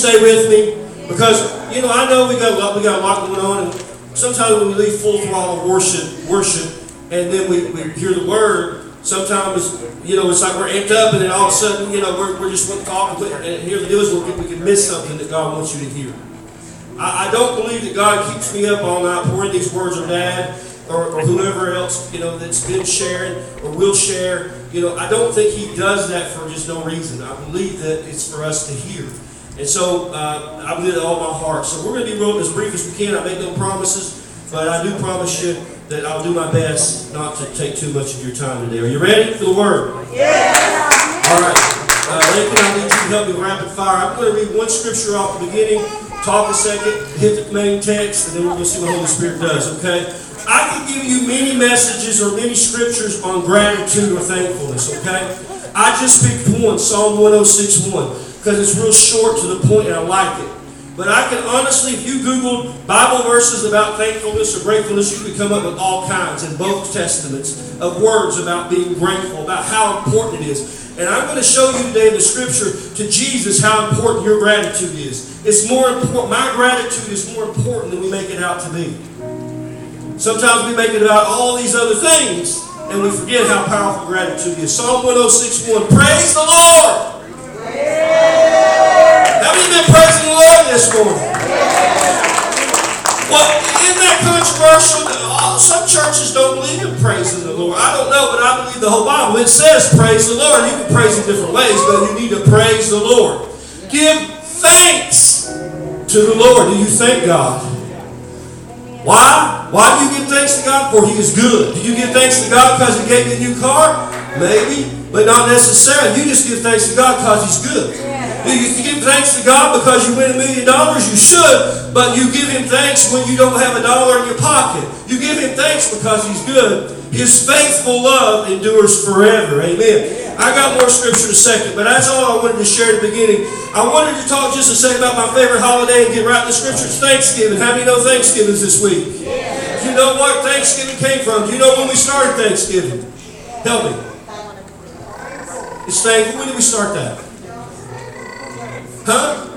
Stay with me because you know I know we got a lot, we got a lot going on, and sometimes when we leave full throttle worship, worship, and then we, we hear the word. Sometimes you know it's like we're amped up, and then all of a sudden you know we're, we're just want to talk, and here the deal is we can, miss something that God wants you to hear. I, I don't believe that God keeps me up all night pouring these words on Dad or, or whoever else you know that's been sharing or will share. You know, I don't think He does that for just no reason. I believe that it's for us to hear. And so uh, I believe it all my heart. So we're going to be real as brief as we can. I make no promises, but I do promise you that I'll do my best not to take too much of your time today. Are you ready for the word? Yeah. All right. Uh, Lincoln, I need you to help me rapid fire. I'm going to read one scripture off the beginning, talk a second, hit the main text, and then we're going to see what the Holy Spirit does, okay? I can give you many messages or many scriptures on gratitude or thankfulness, okay? I just picked one, Psalm 106 1 because it's real short to the point and I like it. But I can honestly, if you Googled Bible verses about thankfulness or gratefulness, you could come up with all kinds in both testaments of words about being grateful, about how important it is. And I'm going to show you today in the scripture to Jesus how important your gratitude is. It's more important, my gratitude is more important than we make it out to be. Sometimes we make it about all these other things and we forget how powerful gratitude is. Psalm 106 1 Praise the Lord! How many been praising the Lord this morning? Well, isn't that controversial? Some churches don't believe in praising the Lord. I don't know, but I believe the whole Bible. It says praise the Lord. You can praise in different ways, but you need to praise the Lord. Give thanks to the Lord. Do you thank God? Why? Why do you give thanks to God? For He is good. Do you give thanks to God because He gave you a new car? Maybe, but not necessarily. You just give thanks to God because He's good. Do you give thanks to God because you win a million dollars? You should, but you give Him thanks when you don't have a dollar in your pocket. You give Him thanks because He's good. His faithful love endures forever. Amen. I got more scripture in a second, but that's all I wanted to share at the beginning. I wanted to talk just a second about my favorite holiday and get right to the scriptures. Thanksgiving. How many know Thanksgiving's this week? You know what Thanksgiving came from? Do you know when we started Thanksgiving? Help me. It's thankful. When did we start that? Huh?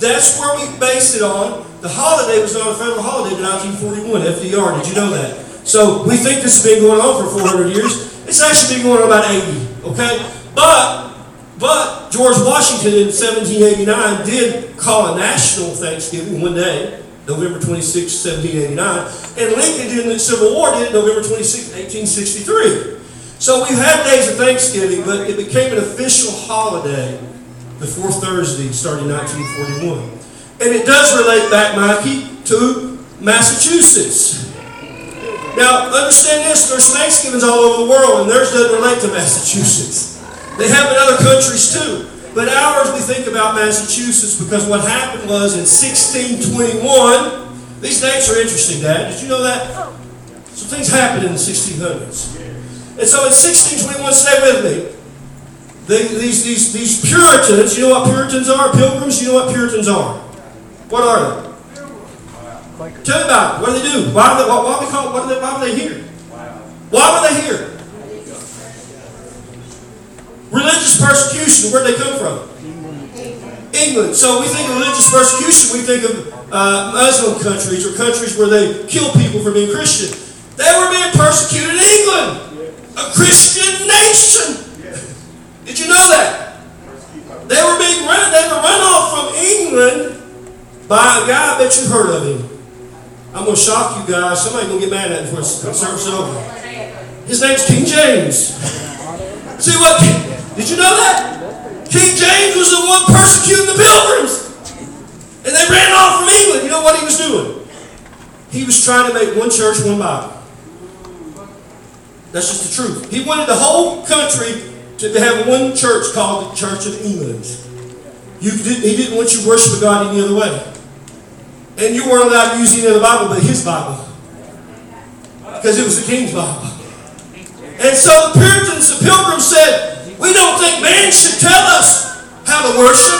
That's where we base it on. The holiday was not a federal holiday in 1941, FDR. Did you know that? So we think this has been going on for 400 years. It's actually been going on about 80, okay? But, but George Washington in 1789 did call a national Thanksgiving one day, November 26, 1789, and Lincoln did in the Civil War did November 26, 1863. So we've had days of Thanksgiving, but it became an official holiday before Thursday, starting 1941. And it does relate back, Mikey, to Massachusetts. Now, understand this, there's Thanksgivings all over the world, and theirs doesn't relate to Massachusetts. They have in other countries too. But ours, we think about Massachusetts because what happened was in 1621, these dates are interesting, Dad. Did you know that? Some things happened in the 1600s. And so in 1621, stay with me. They, these, these, these Puritans, you know what Puritans are? Pilgrims, you know what Puritans are? What are they? Tell me about it. What do they do? Why, do they, call, what they, why are they here? Why were they here? Religious persecution. Where'd they come from? England. So we think of religious persecution, we think of uh, Muslim countries or countries where they kill people for being Christian. They were being persecuted in England a Christian nation. Did you know that? They were being run, they were run off from England by a guy, I bet you've heard of him. I'm going to shock you guys. Somebody's going to get mad at me before the service is over. His name's King James. See what? Did you know that? King James was the one persecuting the pilgrims. And they ran off from England. You know what he was doing? He was trying to make one church, one Bible. That's just the truth. He wanted the whole country to have one church called the Church of England. You did, he didn't want you to worship God any other way. And you weren't allowed to use any other Bible but his Bible. Because it was the king's Bible. And so the Puritans, the pilgrims said, we don't think man should tell us how to worship.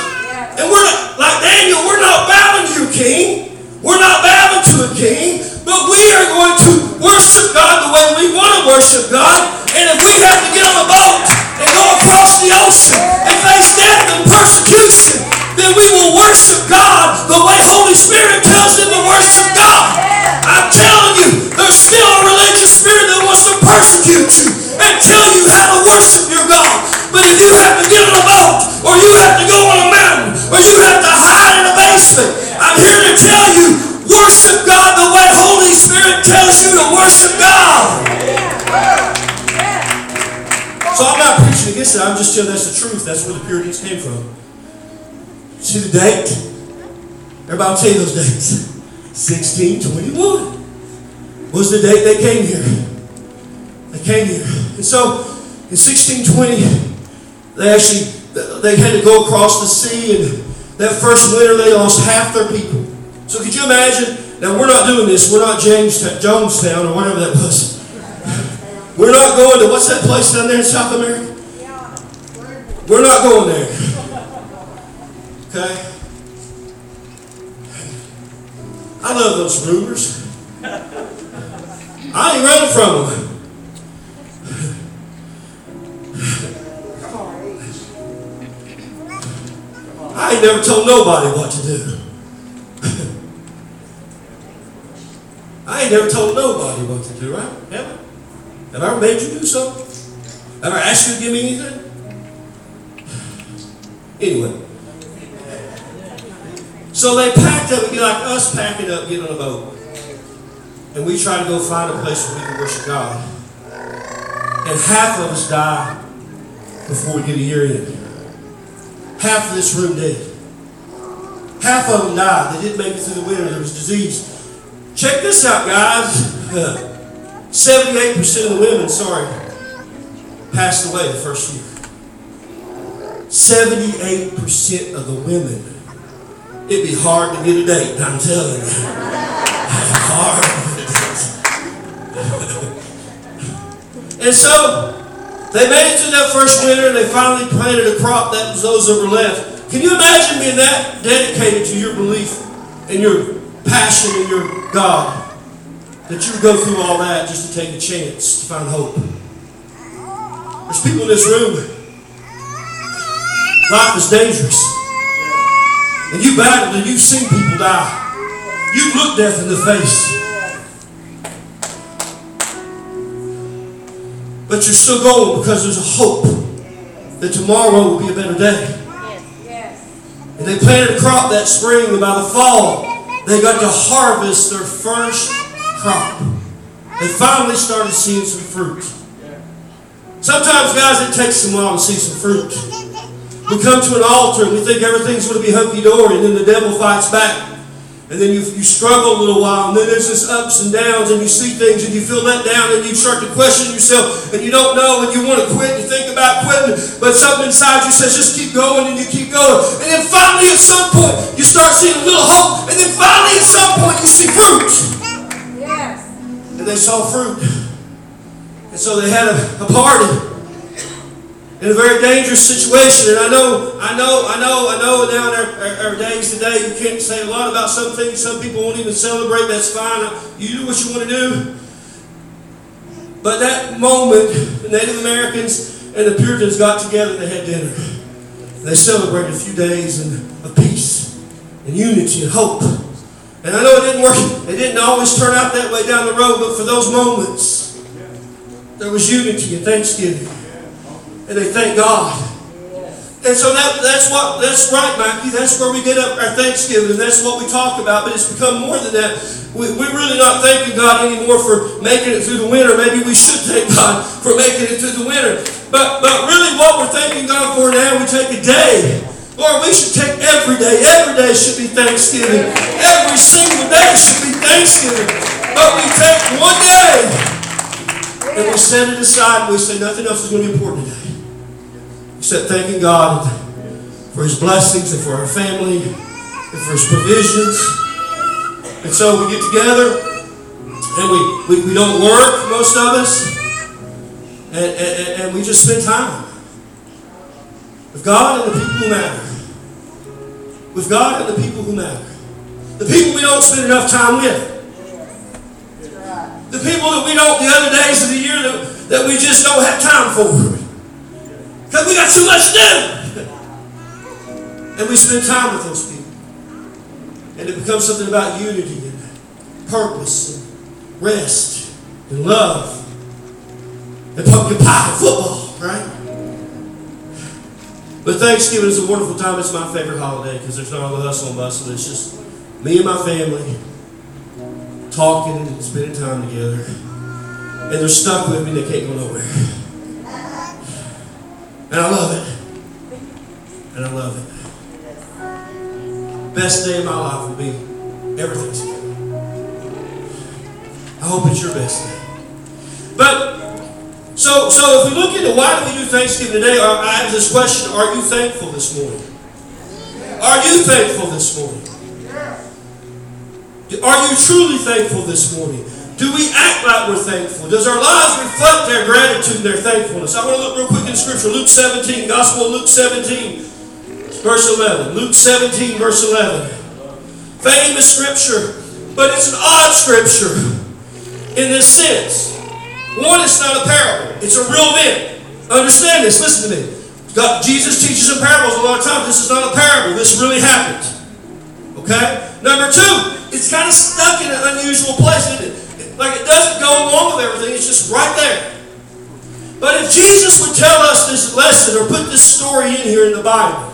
And we're not, like Daniel, we're not bowing to you, king. We're not bowing to a king. But we are going to worship God the way we want to worship God. And if we have to get on a boat and go across the ocean and face death and persecution, then we will worship God the way Holy Spirit tells them to worship God. I'm telling you, there's still a religious spirit that wants to persecute you and tell you how to worship your God. But if you have to get on a boat, or you have to go on a mountain, or you have to hide in a basement, I'm here to tell you, worship God the way Holy Spirit tells you to worship God. So I'm not preaching against it. I'm just telling that's the truth. That's where the Puritans came from. See the date? Everybody tell you those dates. 1621 was the date they came here. They came here. And so in 1620, they actually they had to go across the sea and that first winter they lost half their people. So could you imagine? Now we're not doing this. We're not James Jonestown or whatever that was. We're not going to what's that place down there in South America? We're not going there. Okay? I love those rumors. I ain't running from them. I ain't never told nobody what to do. I ain't never told nobody what to do, right? Have I? Have I ever made you do something? Have I asked you to give me anything? Anyway. So they packed up, it'd be like us packing up, getting on a boat. And we try to go find a place where we can worship God. And half of us die before we get a year in. Half of this room dead. Half of them died. They didn't make it through the winter. There was disease. Check this out, guys. 78% of the women, sorry, passed away the first year. 78% of the women. It'd be hard to get a date, I'm telling you. hard. and so they made it through that first winter and they finally planted a crop that was those that were left. Can you imagine being that dedicated to your belief and your passion and your God that you would go through all that just to take a chance to find hope? There's people in this room. Life is dangerous. And you battled and you've seen people die. You've looked death in the face. But you're still going because there's a hope that tomorrow will be a better day. And they planted a crop that spring, and by the fall, they got to harvest their first crop. They finally started seeing some fruit. Sometimes, guys, it takes some while to see some fruit. We come to an altar and we think everything's going to be hunky dory, and then the devil fights back. And then you, you struggle a little while, and then there's this ups and downs, and you see things, and you feel let down, and you start to question yourself, and you don't know, and you want to quit, and you think about quitting, but something inside you says, just keep going, and you keep going. And then finally, at some point, you start seeing a little hope, and then finally, at some point, you see fruit. Yes. And they saw fruit. And so they had a, a party in a very dangerous situation. And I know, I know, I know, I know now in our, our, our, days today, you can't say a lot about some things. Some people won't even celebrate. That's fine. You do what you want to do. But that moment, the Native Americans and the Puritans got together and they had dinner. They celebrated a few days of peace and unity and hope. And I know it didn't work. It didn't always turn out that way down the road, but for those moments, there was unity and thanksgiving and they thank God. And so that, that's what that's right, Mikey. That's where we get up our Thanksgiving, and that's what we talk about. But it's become more than that. We, we're really not thanking God anymore for making it through the winter. Maybe we should thank God for making it through the winter. But but really, what we're thanking God for now, we take a day. Lord, we should take every day. Every day should be Thanksgiving. Every single day should be Thanksgiving. But we take one day and we set it aside and we say nothing else is going to be important today except thanking God for His blessings and for our family and for His provisions. And so we get together and we, we, we don't work, most of us, and, and, and we just spend time with God and the people who matter. With God and the people who matter. The people we don't spend enough time with. The people that we don't, the other days of the year that, that we just don't have time for. Because we got too much to do. and we spend time with those people. And it becomes something about unity and purpose and rest and love and pumpkin pie and football, right? But Thanksgiving is a wonderful time. It's my favorite holiday because there's not all the hustle and bustle. It's just me and my family talking and spending time together. And they're stuck with me. They can't go nowhere. And I love it. And I love it. Best day of my life will be everything's good. I hope it's your best day. But so, so if we look into why do we do Thanksgiving today, I have this question: Are you thankful this morning? Are you thankful this morning? Are you truly thankful this morning? Do we act like we're thankful? Does our lives reflect their gratitude and their thankfulness? I want to look real quick in Scripture. Luke 17, Gospel of Luke 17, verse 11. Luke 17, verse 11. Famous Scripture, but it's an odd Scripture in this sense. One, it's not a parable. It's a real event. Understand this. Listen to me. God, Jesus teaches in parables a lot of times. This is not a parable. This really happened. Okay? Number two, it's kind of stuck in an unusual place. It, like it doesn't go along with everything. It's just right there. But if Jesus would tell us this lesson or put this story in here in the Bible,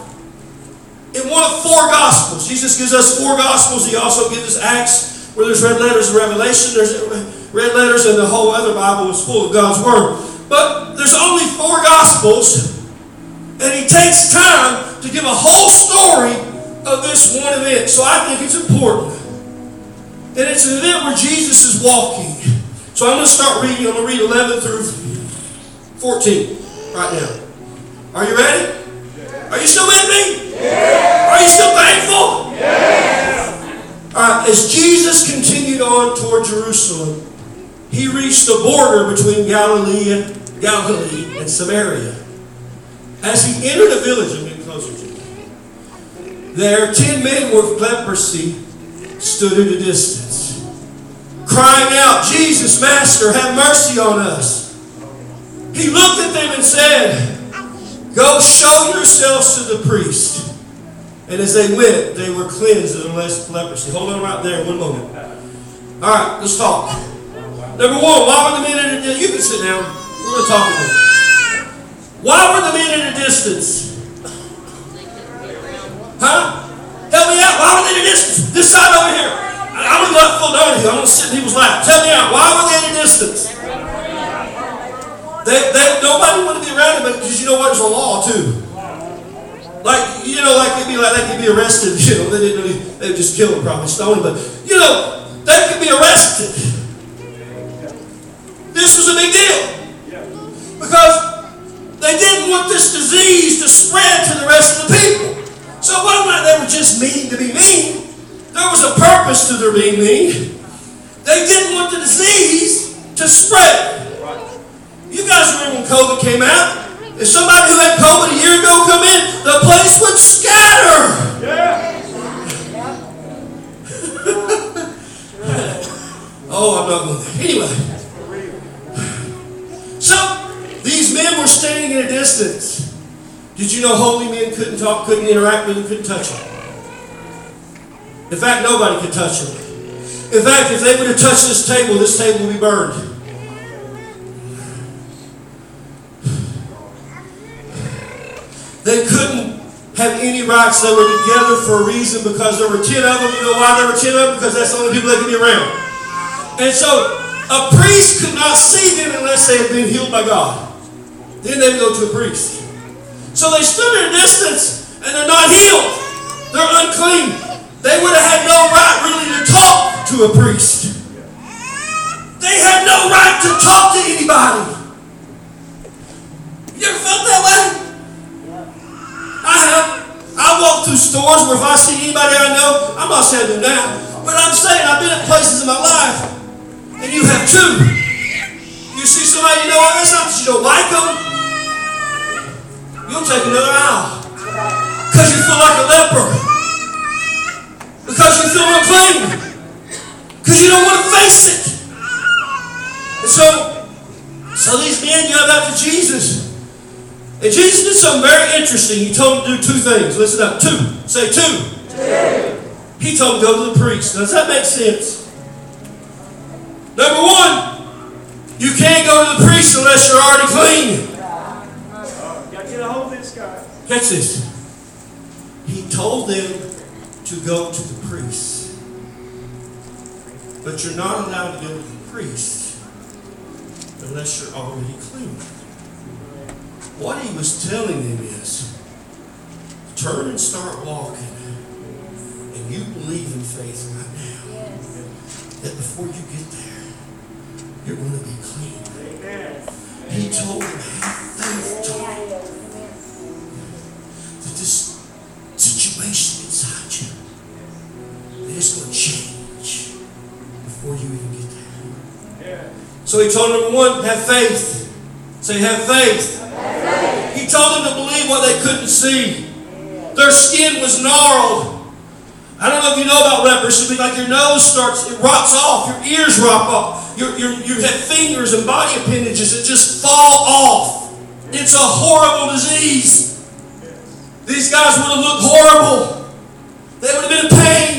in one of four Gospels, Jesus gives us four Gospels. He also gives us Acts, where there's red letters of Revelation. There's red letters, and the whole other Bible is full of God's Word. But there's only four Gospels, and he takes time to give a whole story of this one event. So I think it's important. And it's an event where Jesus is walking. So I'm going to start reading. I'm going to read 11 through 14 right now. Are you ready? Are you still with me? Yeah. Are you still thankful? Yeah. Right, as Jesus continued on toward Jerusalem, he reached the border between Galilee and Galilee and Samaria. As he entered a village, I'm getting closer to it. There, ten men with leprosy stood at a distance, crying out, Jesus, Master, have mercy on us. He looked at them and said, Go show yourselves to the priest. And as they went, they were cleansed of the leprosy. Hold on right there one moment. All right, let's talk. Number one, why were the men in a distance? You can sit down. We're going to talk about it. Why were the men at a distance? Huh? Help me out. Why were they a distance? This side over here. I'm full down here. I'm going to sit in people's laps. Tell me out. Why were they at a distance? They, they, nobody wanted to be around them because you know what? There's a law too. Like you know, like they'd be like they could be arrested. You know, they didn't really. They just kill them, probably stone them. But you know, they could be arrested. This was a big deal. Because they didn't want this disease to spread to the rest of the people. So it wasn't like they were just mean to be mean. There was a purpose to their being mean. They didn't want the disease to spread. You guys remember when COVID came out? If somebody who had COVID a year ago come in, the place would scatter. Yeah. oh, I'm not going there. Anyway. So these men were standing in a distance. Did you know holy men couldn't talk, couldn't interact with them, couldn't touch them? In fact, nobody could touch them. In fact, if they would have touched this table, this table would be burned. They couldn't have any rights. They were together for a reason because there were 10 of them. You know why there were 10 of them? Because that's the only people that could be around. And so a priest could not see them unless they had been healed by God. Then they would go to a priest. So they stood at a distance and they're not healed. They're unclean. They would have had no right really to talk to a priest. They had no right to talk to anybody. You ever felt that way? I have. I walk through stores where if I see anybody I know, I'm not saying them now, but I'm saying I've been at places in my life, and you have too. You see somebody you know, it's not you don't like them, You'll take another hour. Because you feel like a leper. Because you feel unclean. Because you don't want to face it. And so, so these men yelled out to Jesus. And Jesus did something very interesting. He told him to do two things. Listen up. Two. Say two. He told him to go to the priest. Does that make sense? Number one, you can't go to the priest unless you're already clean. Gotta get a hold of this guy. Catch this. He told them to go to the priest. But you're not allowed to go to the priest unless you're already clean. What he was telling them is turn and start walking. And you believe in faith right now that before you get there, you're going to be clean. Amen. He told them, have faith, this situation inside you, that it's going to change before you even get there. So he told them, number one, have faith. Say, have faith. He told them to believe what they couldn't see. Their skin was gnarled. I don't know if you know about leprosy, but like your nose starts, it rots off, your ears rot off, your, your, you have fingers and body appendages that just fall off. It's a horrible disease. These guys would have looked horrible. They would have been in pain,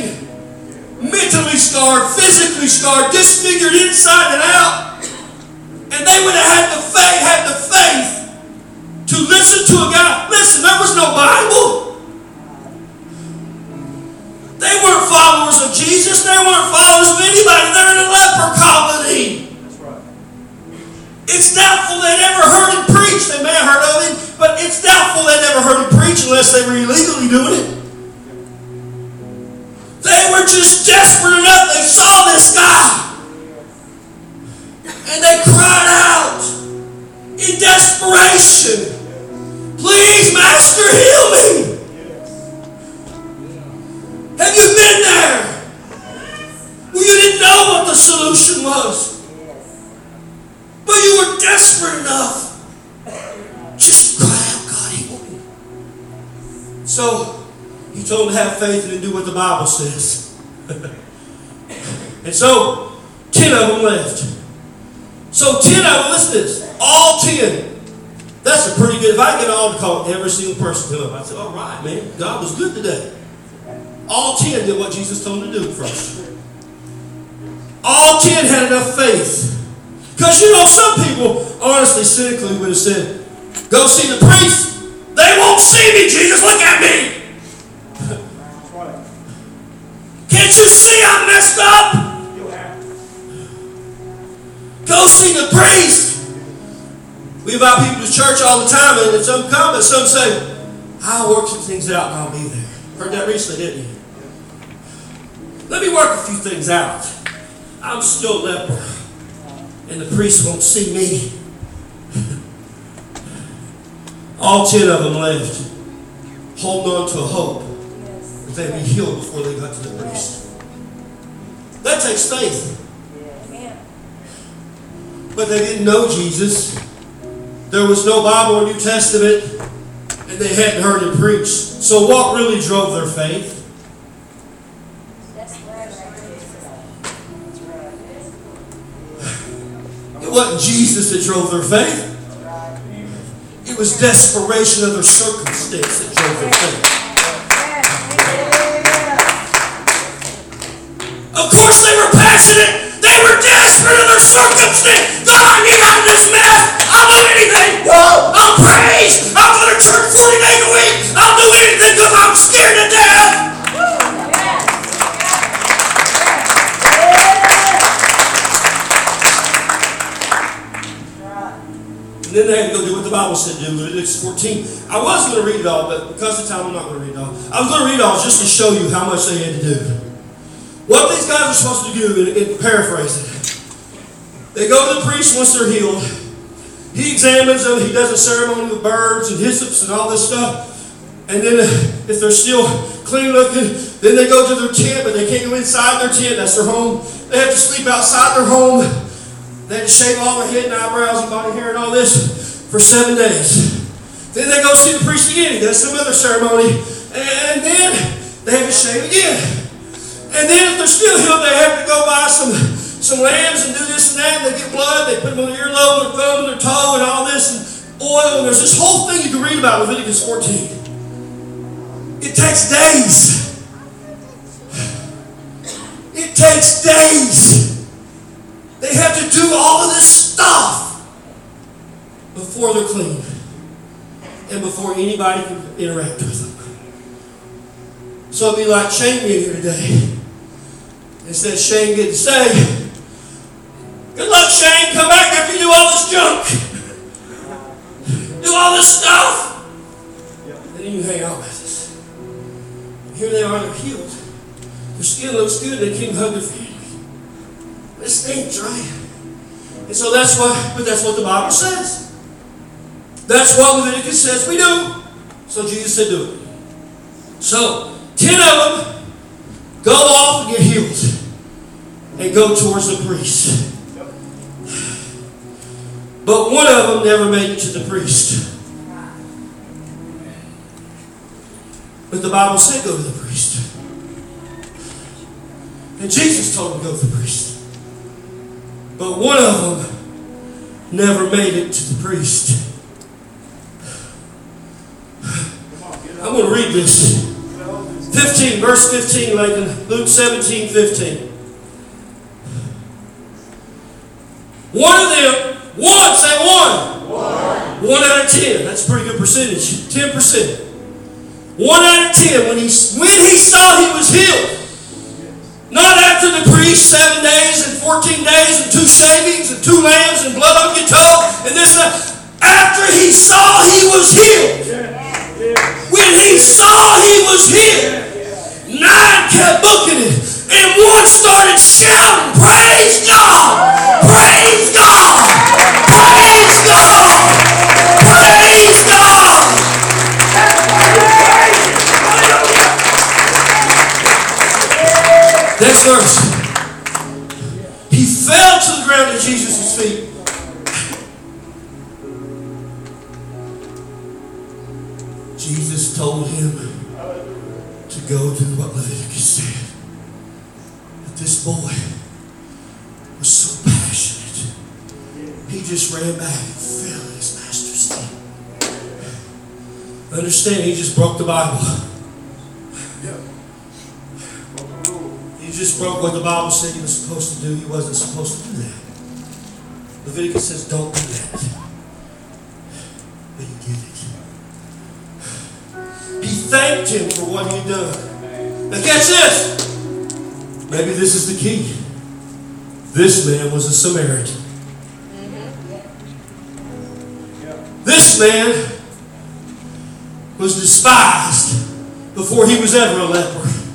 mentally scarred, physically scarred, disfigured inside and out. And they would have had the faith, had the faith to listen to a guy. Listen, there was no Bible. They weren't followers of Jesus. They weren't followers of anybody. They're in a leper colony. It's doubtful they'd ever heard him preach. They may have heard of him, but it's doubtful they'd ever heard him preach unless they were illegally doing it. They were just desperate enough. They saw this guy. And they cried out in desperation, Please, Master, heal me. Have you been there? Well, you didn't know what the solution was. But you were desperate enough. Just cry out, God, heal me. So he told them to have faith and to do what the Bible says. and so, ten of them left. So ten of them, listen to this. All ten. That's a pretty good. If I get all to call every single person come up, I'd say, all right, man, God was good today. All ten did what Jesus told them to do first. All ten had enough faith. Because you know, some people, honestly, cynically, would have said, Go see the priest. They won't see me, Jesus. Look at me. Can't you see I'm messed up? Go see the priest. We invite people to church all the time, and some come, and some say, I'll work some things out and I'll be there. Heard that recently, didn't you? Let me work a few things out. I'm still leper, and the priest won't see me. All ten of them left, holding on to a hope that they'd be healed before they got to the priest. That takes faith. But they didn't know Jesus. There was no Bible or New Testament, and they hadn't heard him preach. So, what really drove their faith? It wasn't Jesus that drove their faith. It was desperation of their circumstance that drove their faith. Of course, they were passionate. They were desperate of their circumstance. God, get out of this mess. I'll do anything. I'll praise. I'll go to church 40 days then they had to go do what the Bible said to do, Leviticus 14. I was going to read it all, but because of time, I'm not going to read it all. I was going to read it all just to show you how much they had to do. What these guys are supposed to do, and, and paraphrase it. They go to the priest once they're healed. He examines them. He does a ceremony with birds and hyssops and all this stuff. And then, uh, if they're still clean looking, then they go to their tent, but they can't go inside their tent. That's their home. They have to sleep outside their home. They had to shave all their head and eyebrows and body hair and all this for seven days. Then they go see the priest again. He does some other ceremony. And then they have to shave again. And then if they're still healed, they have to go buy some, some lambs and do this and that. And they get blood. They put them on their earlobe, their thumb, their toe, and all this. And oil, and there's this whole thing you can read about in Leviticus 14. It takes days. It takes days. They have to do all of this stuff before they're clean and before anybody can interact with them. So it'd be like Shane being here today. Instead Shane getting saved, good luck, Shane. Come back after you do all this junk. Do all this stuff. And then you hang out with us. Here they are, they're healed. Their skin looks good, they can hug their family. This stinks, right? And so that's what, but that's what the Bible says. That's what Leviticus says we do. So Jesus said do it. So, ten of them go off and get healed. And go towards the priest. But one of them never made it to the priest. But the Bible said go to the priest. And Jesus told him go to the priest. But one of them never made it to the priest. I'm going to read this. Get a hold of this. 15, verse 15, Lakin. Luke 17, 15. One of them, one, say one. One. One out of ten. That's a pretty good percentage. Ten percent. One out of ten. When he when he saw he was healed. Not after the priest, seven days and fourteen days and two shavings and two lambs and blood on your toe and this and that. After he saw he was healed. When he saw he was healed. Nine kept booking it. And one started shouting, Praise God! Verse. He fell to the ground at Jesus' feet. Jesus told him to go do what Leviticus said. But this boy was so passionate, he just ran back and fell at his master's feet. Understand, he just broke the Bible. Just broke what the Bible said you were supposed to do. You wasn't supposed to do that. Leviticus says, don't do that. But he did it. He thanked him for what he'd done. Now catch this. Maybe this is the key. This man was a Samaritan. This man was despised before he was ever a leper.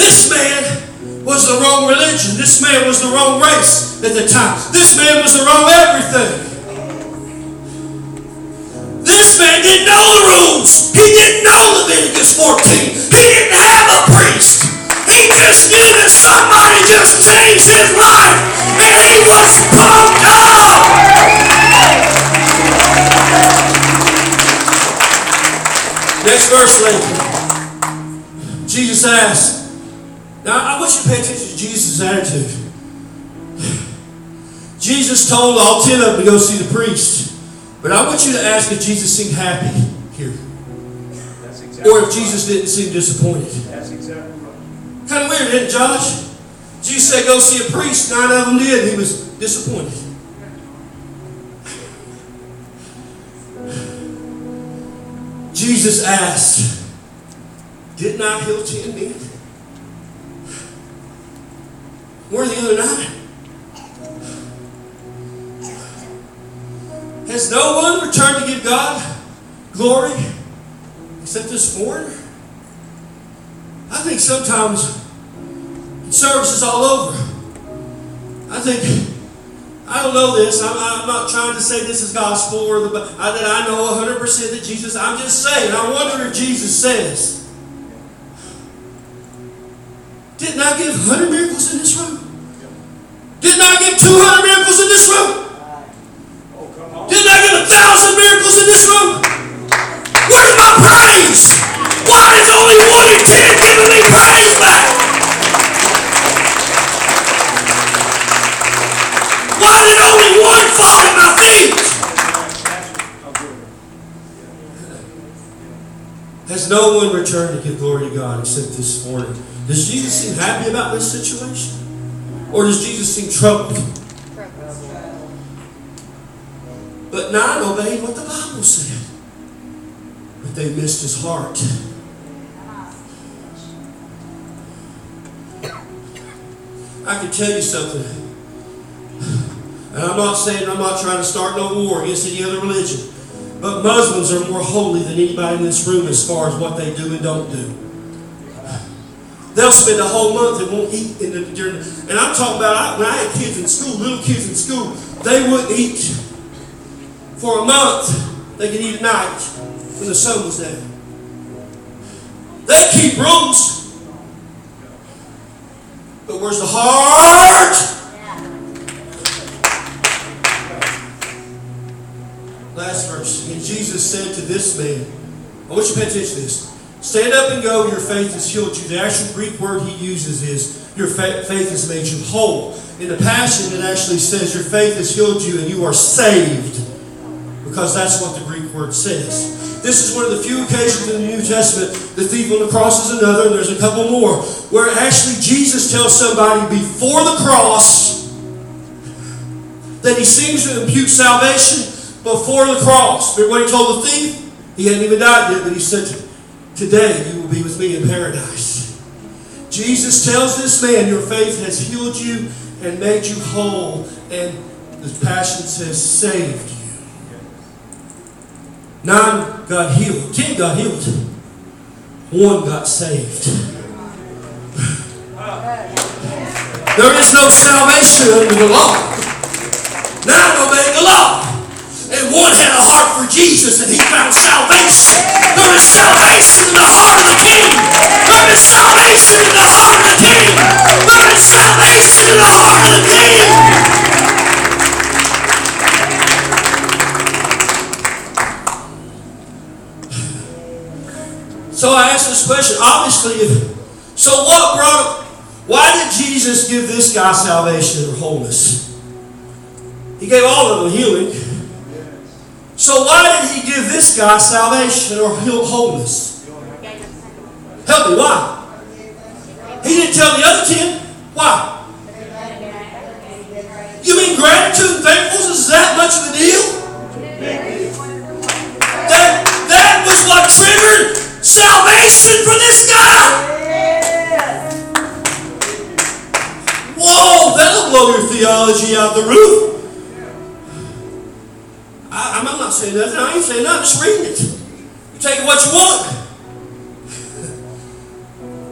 This man was the wrong religion. This man was the wrong race at the time. This man was the wrong everything. This man didn't know the rules. He didn't know Leviticus 14. He didn't have a priest. He just knew that somebody just changed his life. And he was pumped up. Next verse, Lincoln. Jesus asked. Now, I want you to pay attention to Jesus' attitude. Jesus told all ten of them to go see the priest. But I want you to ask if Jesus seemed happy here. That's exactly Or if. Jesus didn't seem disappointed. That's exactly right. Kind of weird, isn't it, Josh? Jesus said, go see a priest. Nine of them did. He was disappointed. Jesus asked, Didn't I heal ten men? Where the other nine? Has no one returned to give God glory except this foreigner? I think sometimes services all over. I think, I don't know this. I'm, I'm not trying to say this is gospel or the, I, that I know 100% that Jesus, I'm just saying, I wonder if Jesus says, Didn't I give 100 miracles in this room? Didn't I get 200 miracles in this room? Didn't I get a thousand miracles in this room? Where's my praise? Why is only one in ten giving me praise back? Why did only one fall at my feet? Has no one returned to give glory to God except this morning? Does Jesus seem happy about this situation? Or does Jesus seem troubled? But nine obeyed what the Bible said. But they missed his heart. I can tell you something. And I'm not saying I'm not trying to start no war against any other religion. But Muslims are more holy than anybody in this room as far as what they do and don't do. They'll spend a whole month and won't eat in the during. And I'm talking about when I had kids in school, little kids in school, they wouldn't eat for a month. They could eat at night when the sun was down. They keep rules. But where's the heart? Last verse. And Jesus said to this man, I want you to pay attention to this. Stand up and go, your faith has healed you. The actual Greek word he uses is, your fa- faith has made you whole. In the Passion, it actually says, your faith has healed you and you are saved. Because that's what the Greek word says. This is one of the few occasions in the New Testament, the thief on the cross is another, and there's a couple more, where actually Jesus tells somebody before the cross that he seems to impute salvation before the cross. Remember what he told the thief? He hadn't even died yet, but he said, Today you will be with me in paradise. Jesus tells this man, Your faith has healed you and made you whole, and the Passion says, saved you. Nine got healed, ten got healed, one got saved. There is no salvation under the law. Nine obeyed the law. One had a heart for Jesus and he found salvation. There is salvation in the heart of the king. There is salvation in the heart of the king. There is salvation in the heart of the king. So I asked this question. Obviously, if, so what brought, why did Jesus give this guy salvation or wholeness? He gave all of them healing. So why did he give this guy salvation or wholeness? Help me, why? He didn't tell the other ten. Why? You mean gratitude and thankfulness is that much of a deal? That, that was what triggered salvation for this guy? Whoa, that'll blow your theology out the roof. I'm saying nothing. I ain't saying nothing. Just reading it. You take what you want.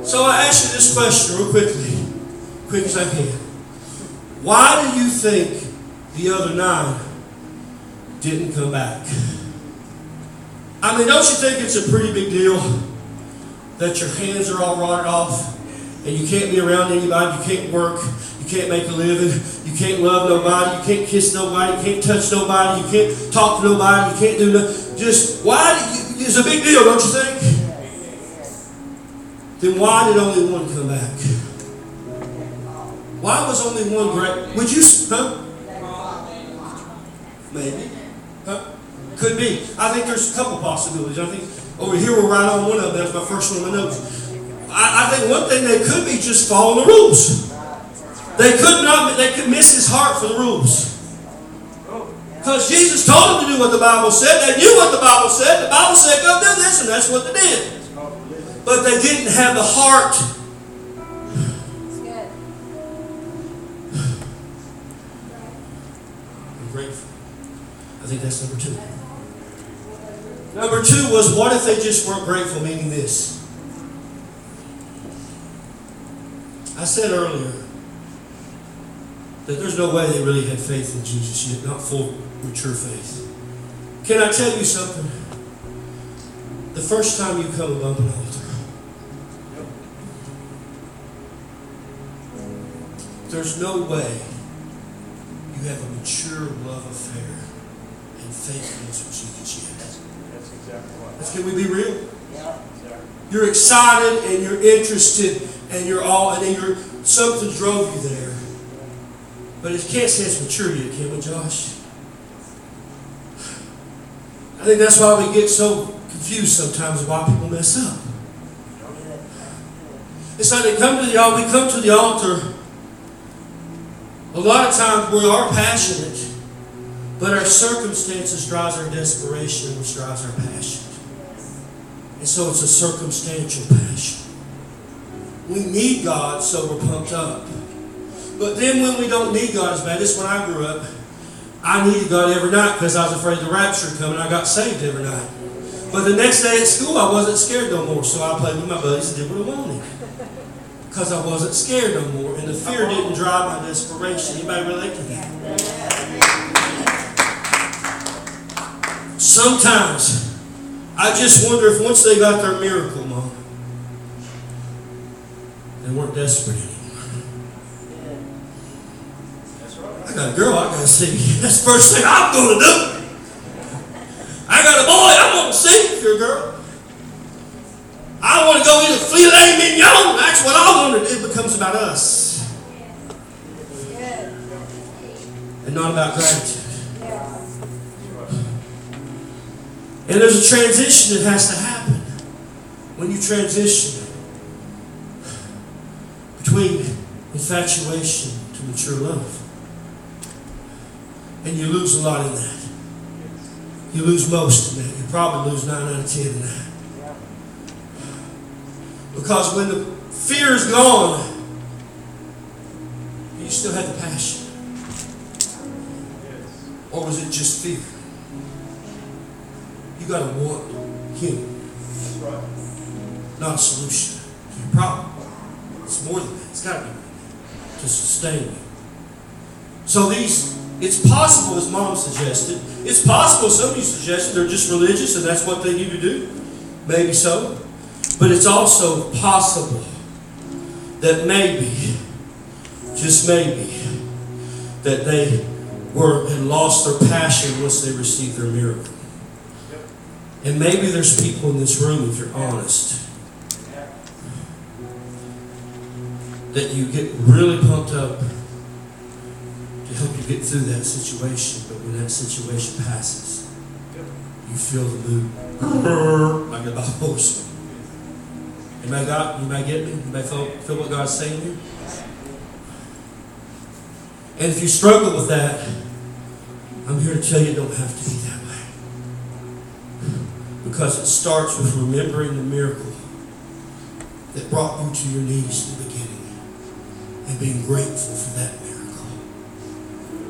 So I ask you this question real quickly, quick as I can. Why do you think the other nine didn't come back? I mean, don't you think it's a pretty big deal that your hands are all rotted off and you can't be around anybody, you can't work, can't make a living, you can't love nobody, you can't kiss nobody, you can't touch nobody, you can't talk to nobody, you can't do nothing. Just why? You, it's a big deal, don't you think? Then why did only one come back? Why was only one great? Would you? Huh? Maybe. Huh? Could be. I think there's a couple possibilities. I think over here we're right on one of them. That's my first one on my notes. I, I think one thing they could be just following the rules. They could not. They could miss his heart for the rules. Because Jesus told them to do what the Bible said. They knew what the Bible said. The Bible said, go do this, and that's what they did. But they didn't have the heart. I'm grateful. I think that's number two. Number two was what if they just weren't grateful, meaning this? I said earlier that there's no way they really had faith in Jesus yet, not full, mature faith. Can I tell you something? The first time you come above an altar, there's no way you have a mature love affair and faithfulness with Jesus yet. That's exactly right. Can we be real? Yeah. You're excited and you're interested and you're all and then you're something drove you there. But it can't say it's maturity can we, Josh? I think that's why we get so confused sometimes why people mess up. It's like they come to the altar, we come to the altar. A lot of times we are passionate, but our circumstances drives our desperation, which drives our passion. And so it's a circumstantial passion. We need God, so we're pumped up. But then when we don't need God as bad, this is when I grew up. I needed God every night because I was afraid the rapture would come and I got saved every night. But the next day at school, I wasn't scared no more, so I played with my buddies and did what I wanted. Because I wasn't scared no more, and the fear didn't drive my desperation. Anybody relate to that? Sometimes, I just wonder if once they got their miracle, Mom, they weren't desperate anymore. That's right. I got a girl I gotta see. That's the first thing I'm gonna do. I got a boy I'm gonna see if you're a girl. I want to go a filet mignon. That's what I want to do. It becomes about us and not about gratitude. And there's a transition that has to happen when you transition between infatuation to mature love. And you lose a lot in that. You lose most in that. You probably lose 9 out of 10 in that. Because when the fear is gone, you still have the passion. Or was it just fear? You got to want Him, not a solution to your problem. It's more than that. It's got to be to sustain you. So these, it's possible, as Mom suggested, it's possible some of you suggested they're just religious and that's what they need to do. Maybe so. But it's also possible that maybe, just maybe, that they were and lost their passion once they received their miracle. And maybe there's people in this room, if you're honest, that you get really pumped up to help you get through that situation, but when that situation passes, you feel the mood like a horse. You may got, you may get me, you may feel, feel what God's saying to you. And if you struggle with that, I'm here to tell you it don't have to be that way. Because it starts with remembering the miracle that brought you to your knees in the beginning and being grateful for that miracle.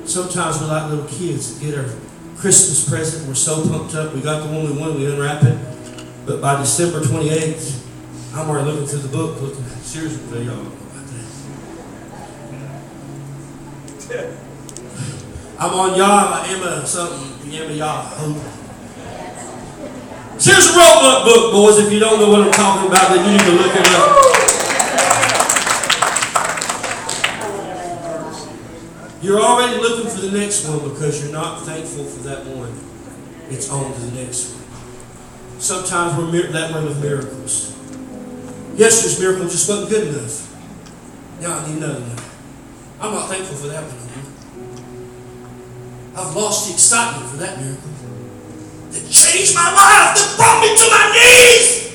Sometimes we're like little kids that get our Christmas present, we're so pumped up, we got the one we wanted, we unwrap it, but by December 28th, I'm already looking through the book, looking, seriously, y'all about that. I'm on Yah, Emma something, Emma Yah. Here's a Roebuck book, boys. If you don't know what I'm talking about, then you need to look it up. You're already looking for the next one because you're not thankful for that one. It's on to the next one. Sometimes we're that way with miracles. Yesterday's miracle just wasn't good enough. Now I need another one. I'm not thankful for that one. I've lost the excitement for that miracle that changed my life, that brought me to my knees.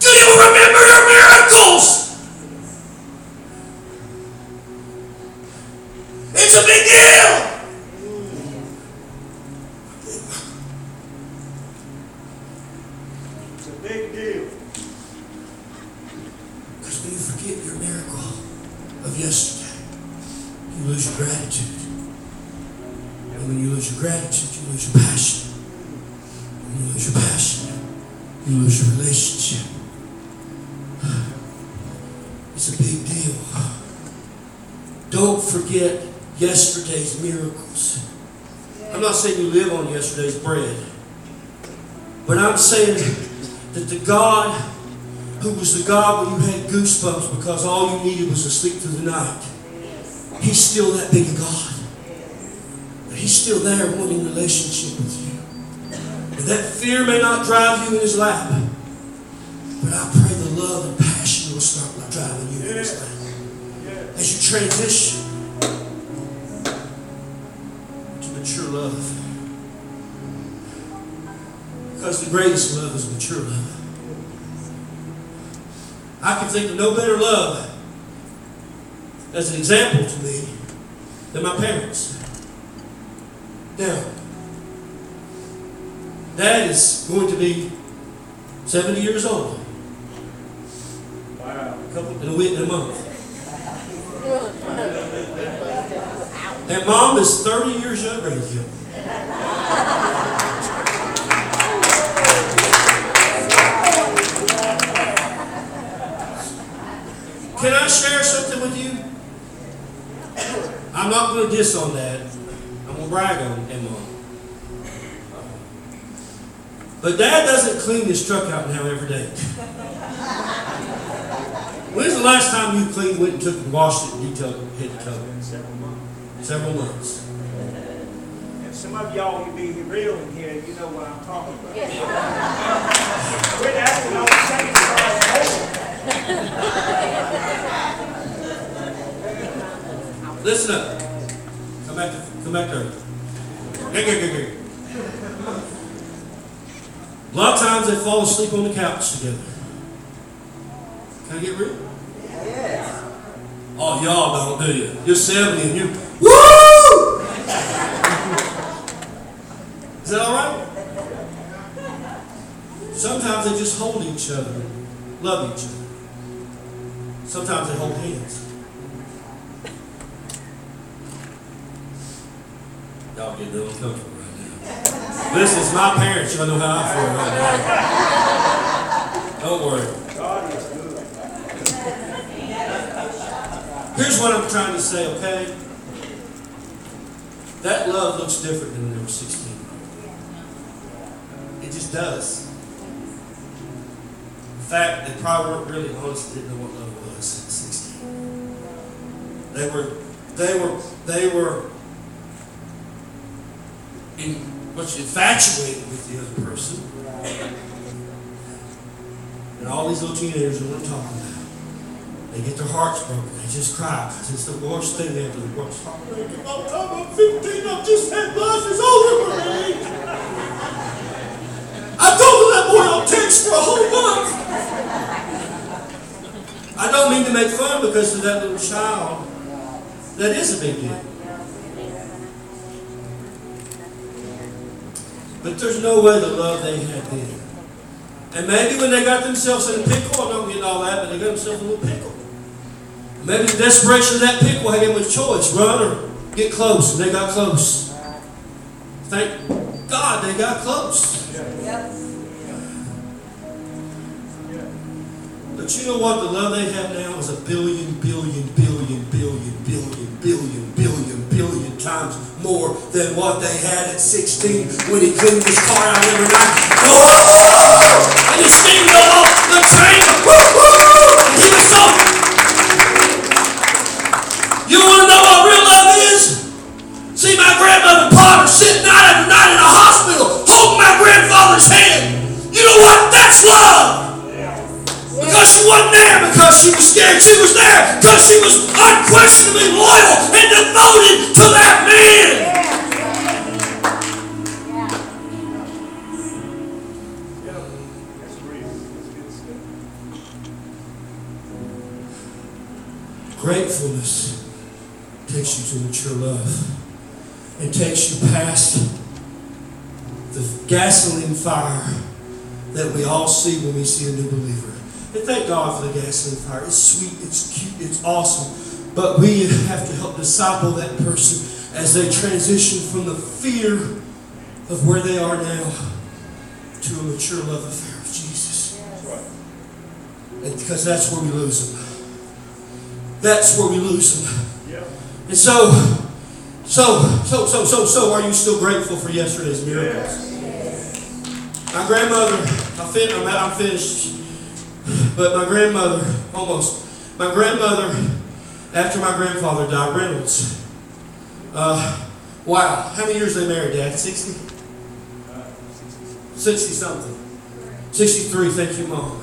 Do you remember your miracles? God when you had goosebumps because all you needed was to sleep through the night. He's still that big a God. But He's still there wanting relationship with you. And that fear may not drive you in His lap, but I pray the love and passion will start driving you in His lap. As you transition to mature love. Because the greatest love is mature love. I can think of no better love as an example to me than my parents. Now, Dad is going to be 70 years old Wow. Couple in a week in a month. And mom is 30 years younger than him. Can I share something with you? I'm not going to diss on that. I'm going to brag on and mom. But dad doesn't clean his truck out now every day. When's the last time you cleaned, went and took and washed it and detailed, hit the cover? several months. Several months. And some of y'all, you be real in here, you know what I'm talking about. Quit acting all the same as Listen up. Come back to, come back to hey. A lot of times they fall asleep on the couch together. Can I get real? Yes. Oh, y'all don't, do you? You're 70 and you, woo! Is that all right? Sometimes they just hold each other, love each other. Sometimes they hold hands. Y'all getting real uncomfortable right now. This is my parents. Y'all know how I feel right now. Don't worry. God is good. Here's what I'm trying to say, okay? That love looks different than when they were 16. It just does. In fact, they probably weren't really honest, didn't know what love was 16. They were, they were, they were in, much infatuated with the other person. And all these little teenagers know what I'm talking about. They get their hearts broken. They just cry it's the worst thing they ever. The worst. I'm thinking about time I'm 15. I've just had life is over for me. I told that boy on text for a whole month. I don't mean to make fun because of that little child. That is a big deal. But there's no way the love they had then. And maybe when they got themselves in a pickle, I'm not getting all that, but they got themselves in a little pickle. Maybe the desperation of that pickle had them a choice, run or get close, and they got close. Thank God they got close. But you know what? The love they have now is a billion, billion, billion, billion, billion, billion, billion, billion times more than what they had at 16 when he cleaned his car out every night. Oh! And he steamed off the train. Woo-hoo! And he was so. You want to know what real love is? See my grandmother Potter sitting night after night in a hospital holding my grandfather's hand. You know what? That's love. Because she wasn't there because she was scared. She was there because she was unquestionably loyal and devoted to that man. Gratefulness takes you to mature love. It takes you past the gasoline fire that we all see when we see a new believer. And thank God for the gasoline fire. It's sweet, it's cute, it's awesome. But we have to help disciple that person as they transition from the fear of where they are now to a mature love affair of Jesus. Right. And because that's where we lose them. That's where we lose them. Yeah. And so, so, so, so, so, so, are you still grateful for yesterday's miracles? Yes. My grandmother, I fin- I'm, out I'm finished, but my grandmother, almost, my grandmother, after my grandfather died, Reynolds, uh, wow, how many years they married, Dad? 60? Uh, 60 something. 63, thank you, Mom.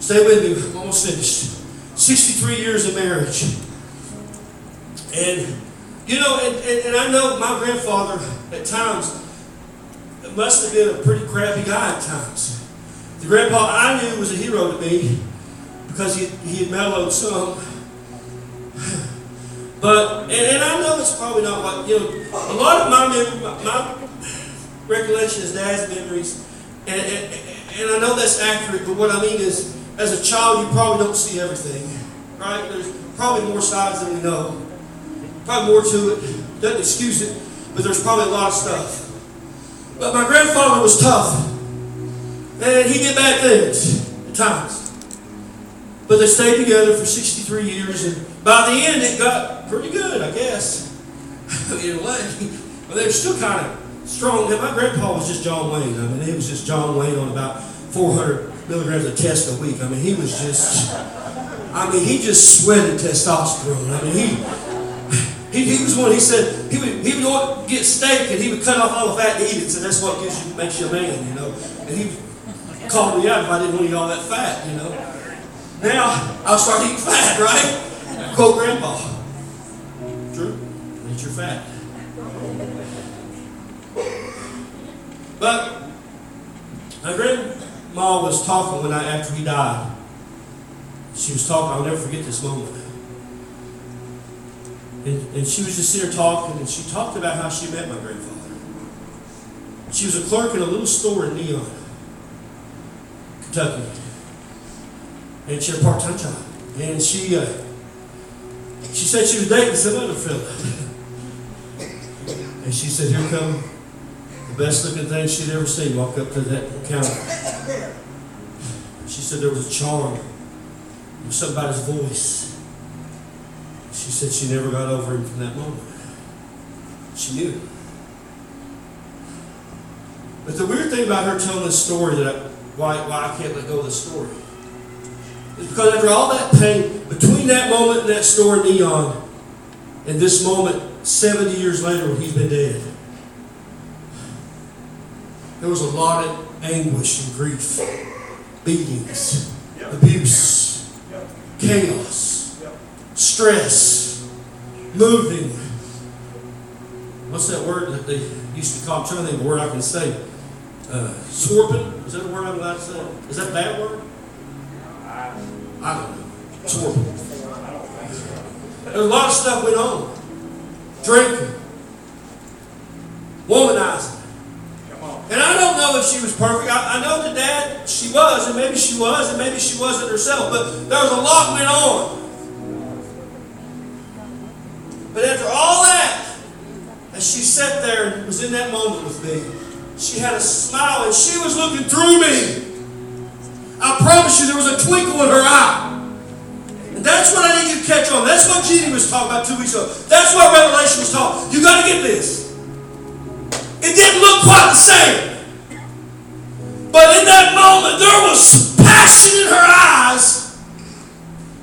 Stay with me, I'm almost finished. 63 years of marriage. And, you know, and, and, and I know my grandfather, at times, must have been a pretty crappy guy at times. The grandpa I knew was a hero to me because he, he had mellowed some. But, and, and I know it's probably not like, you know, a lot of my, mem- my, recollection is dad's memories, and, and, and I know that's accurate, but what I mean is, as a child, you probably don't see everything, right? There's probably more sides than we know. Probably more to it. Doesn't excuse it, but there's probably a lot of stuff. But my grandfather was tough. And he did bad things at times. But they stayed together for 63 years, and by the end, it got pretty good, I guess. In a way. But they were still kind of strong. My grandpa was just John Wayne. I mean, he was just John Wayne on about 400 milligrams of test a week. I mean, he was just, I mean, he just sweated testosterone. I mean, he, he, he was one, he said, he would, he would get steak and he would cut off all the fat and eat it, so that's what gives you, makes you a man, you know. And he called me out if I didn't want to eat all that fat, you know. Now, I'll start eating fat, right? Quote grandpa. True. Eat your fat. But my grandma was talking when I after he died. She was talking, I'll never forget this moment. And, and she was just sitting there talking, and she talked about how she met my grandfather. She was a clerk in a little store in Neon, Kentucky. And she had a part-time job. And she uh, she said she was dating some other fella. and she said, here come the best looking thing she'd ever seen walk up to that counter. She said there was a charm. There was something about his voice. She said she never got over him from that moment. She knew. But the weird thing about her telling this story that I, why, why I can't let go of the story is because after all that pain, between that moment in that store in Neon and this moment 70 years later when he's been dead, there was a lot of anguish and grief, beatings, abuse, chaos, stress, moving. What's that word that they used to call? I'm trying to think of a word I can say. Uh? Is that a word I'm allowed to say? Is that a bad word? I don't know. Swarping. There's a lot of stuff went on. Drinking. Womanizing. And I don't know if she was perfect. I, I know that dad, she was, and maybe she was, and maybe she wasn't herself, but there was a lot went on. But after all that, as she sat there and was in that moment with me, she had a smile and she was looking through me. I promise you there was a twinkle in her eye. And that's what I need you to catch on. That's what Jeannie was talking about two weeks ago. That's what Revelation was talking. You got to get this. It didn't look quite the same. But in that moment, there was passion in her eyes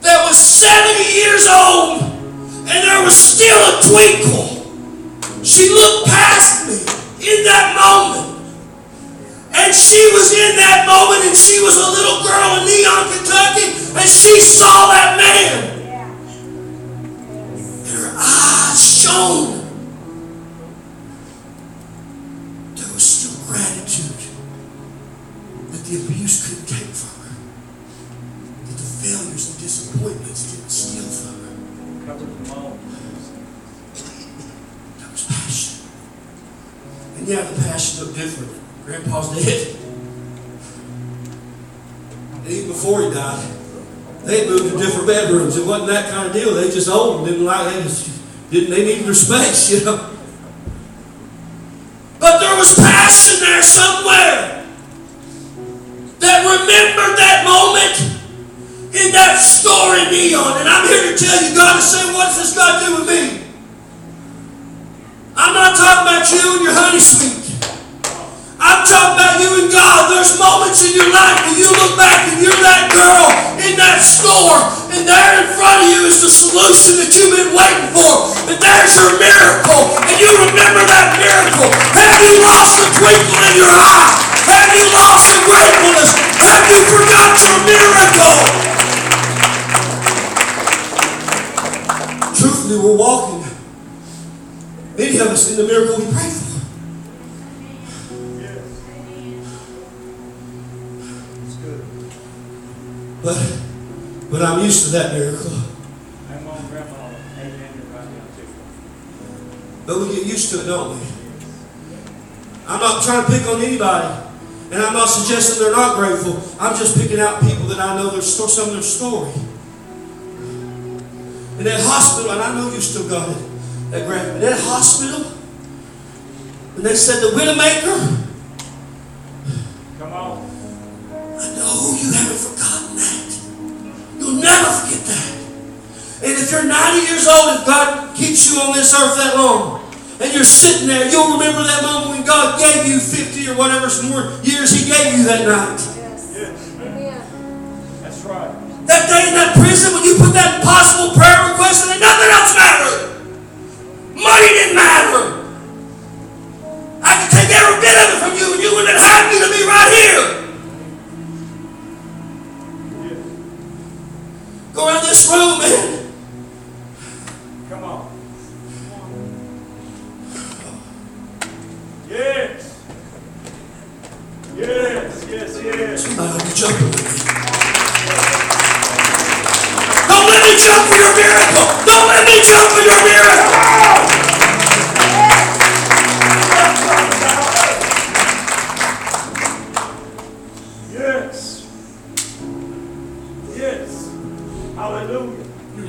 that was 70 years old, and there was still a twinkle. She looked past me in that moment. And she was in that moment, and she was a little girl in Neon, Kentucky, and she saw that man. And her eyes shone. There was still gratitude that the abuse couldn't take from her, that the failures and disappointments didn't steal from her. Cover them all. There was passion. And yeah, the passion looked different. Grandpa's dead. Even before he died, they moved to different bedrooms. It wasn't that kind of deal. They just them, didn't like they didn't they needed their space, you know. But there was passion there somewhere that remembered that moment in that story, Neon. And I'm here to tell you, God is saying, what does this God do with me? I'm not talking about you and your honey sweet. I'm talking about you and God. There's moments in your life when you look back and you're that girl in that store, and there in front of you is the solution that you've been waiting for. And there's your miracle, and you remember that miracle. Have you lost the twinkle in your eye? Have you lost the gratefulness? Have you forgot your miracle? Truthfully, we're walking. Many of us in the miracle we pray for. But, but I'm used to that miracle. I'm on grandma, amen, right now too. But we get used to it, don't we? I'm not trying to pick on anybody. And I'm not suggesting they're not grateful. I'm just picking out people that I know their sto- some of their story. In that hospital, and I know you still got it, that grant, in that hospital, and they said the Widowmaker, Come on. I know you haven't forgotten that. You'll never forget that. And if you're 90 years old, if God keeps you on this earth that long, and you're sitting there, you'll remember that moment when God gave you 50 or whatever some more years He gave you that night. Yes. Yes, Amen. that's right. That day in that prison when you put that impossible prayer request in, and nothing else mattered. Money didn't matter. I could take every bit of it from you, and you wouldn't have happy to be right here. Go around this room, man. Come on. Yes. Yes, yes, yes. Somebody be jumping with me. Don't let me jump for your miracle. Don't let me jump for your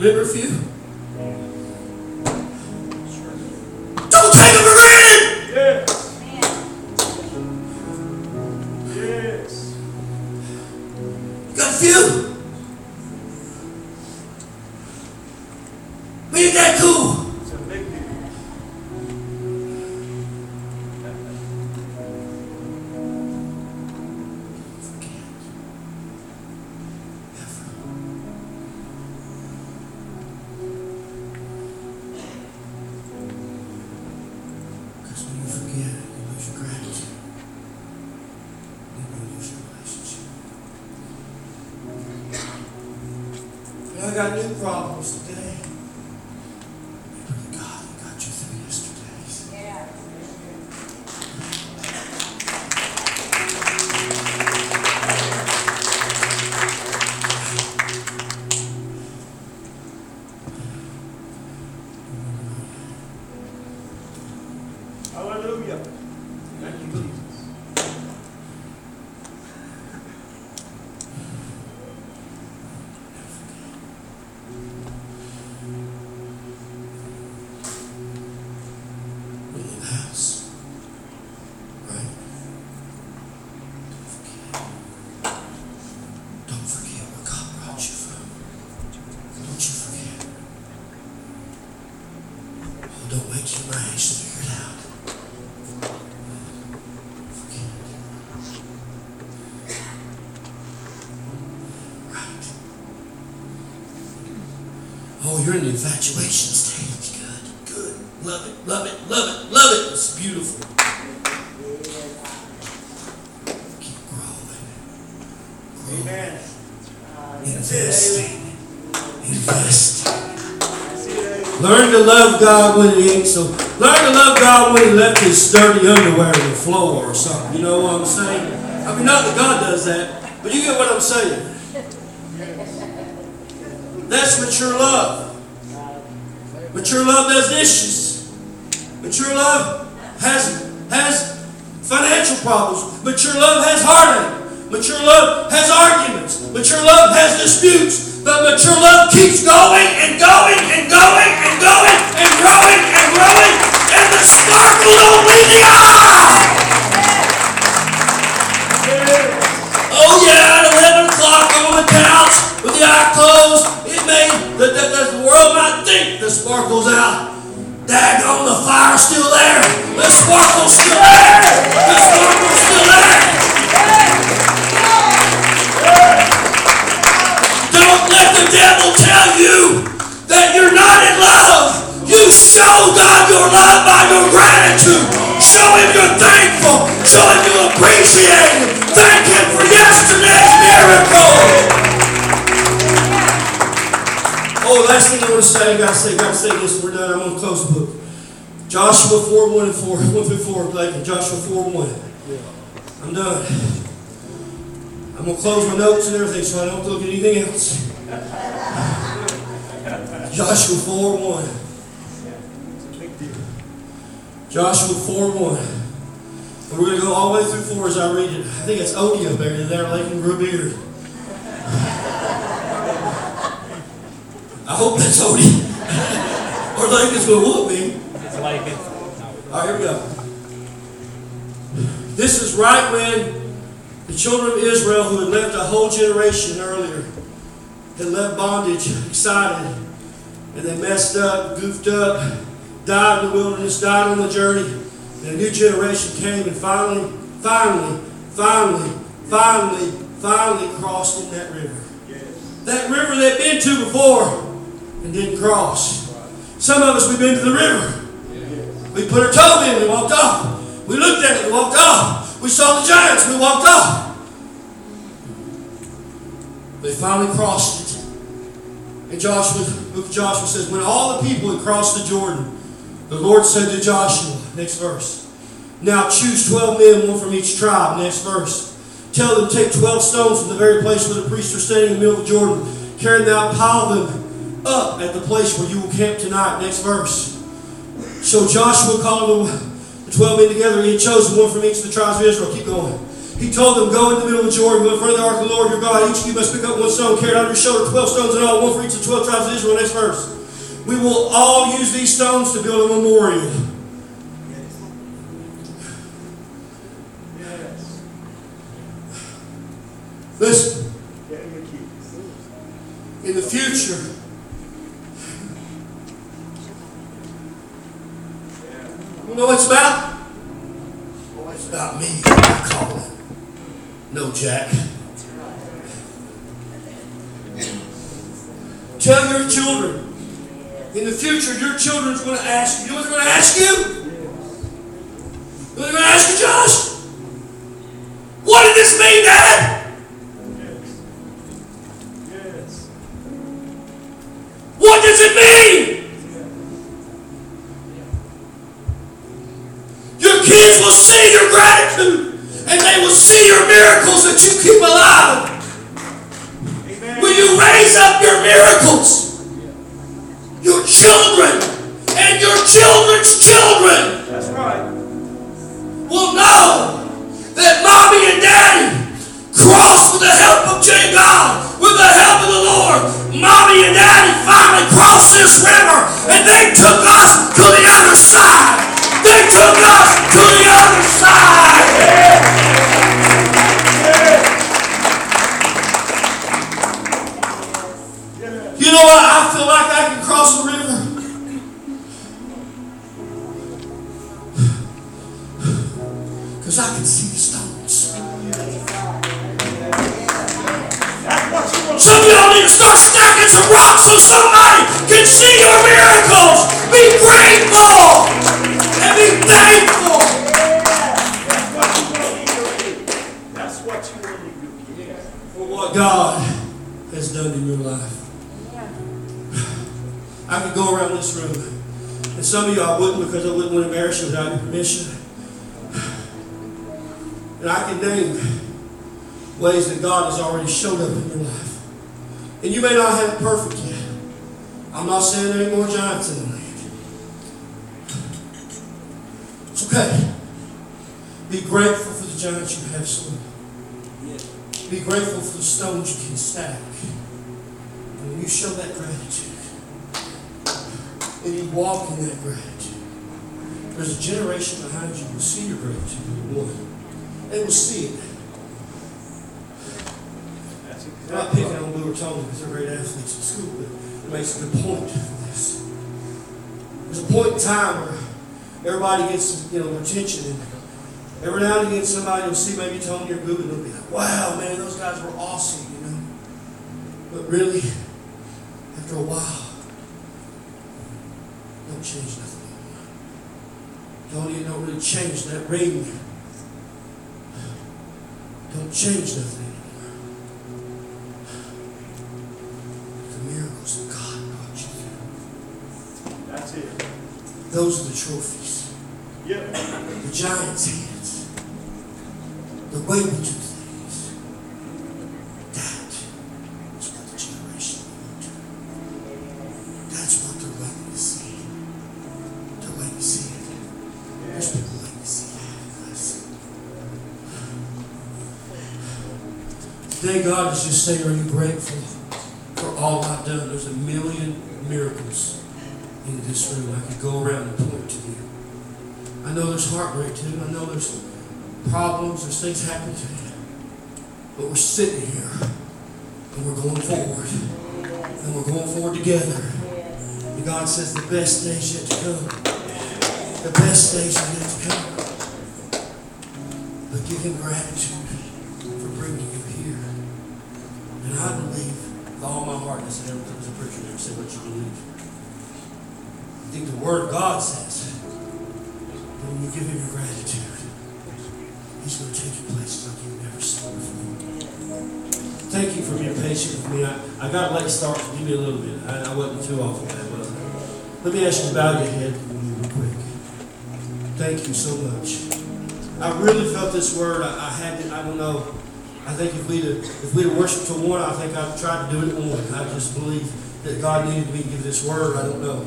Hallelujah. Oh, you're in the infatuation stage. Good, good. Love it, love it, love it, love it. It's beautiful. Keep growing. Growing. Amen. Investing. Investing. That's it, Amen. Learn to love God when he ain't so. Learn to love God when he left his dirty underwear on the floor or something. You know what I'm saying? I mean, not that God does that, but you get what I'm saying. That's mature love. Mature love does dishes. Mature love has has financial problems. Mature love has heartache. Mature love has arguments. Mature love has disputes. But mature love keeps going and going and going and going and growing and growing. And the sparkle don't leave the eye. Oh yeah, at 11 o'clock on the couch with the eye closed, it may, the, the, the world might think the sparkle's out. Daggone, the fire's still there. The sparkle's still there. The sparkle's still there. Don't let the devil tell you that you're not in love. You show God your love by your gratitude. Show Him you're thankful. Show Him you appreciate Him last thing I want to say, I gotta say, gotta say this, we're done. I'm gonna close the book. Joshua 4, 1 and 4, 1 through 4, like Joshua 4, 1. I'm done. I'm to close my notes and everything so I don't look at anything else. Joshua 4 1. Joshua 4 1. We're going to go all the way through 4 as I read it. I think it's Odie up there there, Lakin grew a beard. I hope that's Odie. or Lakin's going to whoop me. It's like it. All right, here we go. This is right when the children of Israel, who had left a whole generation earlier, had left bondage, excited, and they messed up, goofed up, died in the wilderness, died on the journey. And a new generation came and finally, finally, finally, finally, finally crossed in that river. That river they'd been to before and didn't cross. Some of us, we've been to the river. We put our toe in, we walked off. We looked at it, we walked off. We saw the giants, we walked off. They finally crossed it. And Joshua, Joshua says, when all the people had crossed the Jordan, the Lord said to Joshua, next verse, Now choose twelve men, one from each tribe, next verse. Tell them, take twelve stones from the very place where the priests are standing in the middle of the Jordan. Carry them out, pile them up at the place where you will camp tonight, next verse. So Joshua called them, the twelve men together. He had chosen one from each of the tribes of Israel. Keep going. He told them, Go in the middle of Jordan, go in front of the ark of the Lord your God. Each of you must pick up one stone, carry it on your shoulder, twelve stones in all, one for each of the twelve tribes of Israel. Next verse. We will all use these stones to build a memorial. Yes. Listen, Tell your kids. in the future, you know what it's about? Oh, it's about me. I call it. No, Jack. Tell your children. In the future, your children's going to ask you. You know what they're going to ask you? They're going to ask you, Josh? What did this mean, Dad? And I can name ways that God has already showed up in your life. And you may not have it perfect yet. I'm not saying there ain't more giants in the land. It's okay. Be grateful for the giants you have slain. Be grateful for the stones you can stack. And when you show that gratitude, and you walk in that gratitude, there's a generation behind you who will see your gratitude. One. They will see it. I'm not picking on Blue Tony because they're great athletes in school, but it makes a good point for this. There's a point in time where everybody gets, you know, their attention and every now and again somebody will see maybe Tony or Google and they'll be like, wow, man, those guys were awesome, you know. But really, after a while, don't change nothing. Tony, don't really change that ring. Don't change nothing anymore. The miracles that God brought you through. That's it. Those are the trophies. Yep. The giant's hands. The way we do God is just saying, Are you grateful for all I've done? There's a million miracles in this room. I could go around and point to you. I know there's heartbreak too. I know there's problems, there's things happening to you. But we're sitting here and we're going forward. And we're going forward together. And God says the best days yet to come. The best days yet to come. But give him gratitude for bringing you here. And I believe with all my heart, I said everything as a preacher never said what you believe. I think the word of God says that when you give him your gratitude, he's going to take you places like you've never seen before. Thank you for being patient with me. I, I got a late start. Give me a little bit. I, I wasn't too was I? Let me ask you to bow your head real quick. Thank you so much. I really felt this word. I, I had it. I don't know. I think if we'd have, if we'd have worshipped to one, I think I'd tried to do it at one. I just believe that God needed me to give this word. I don't know.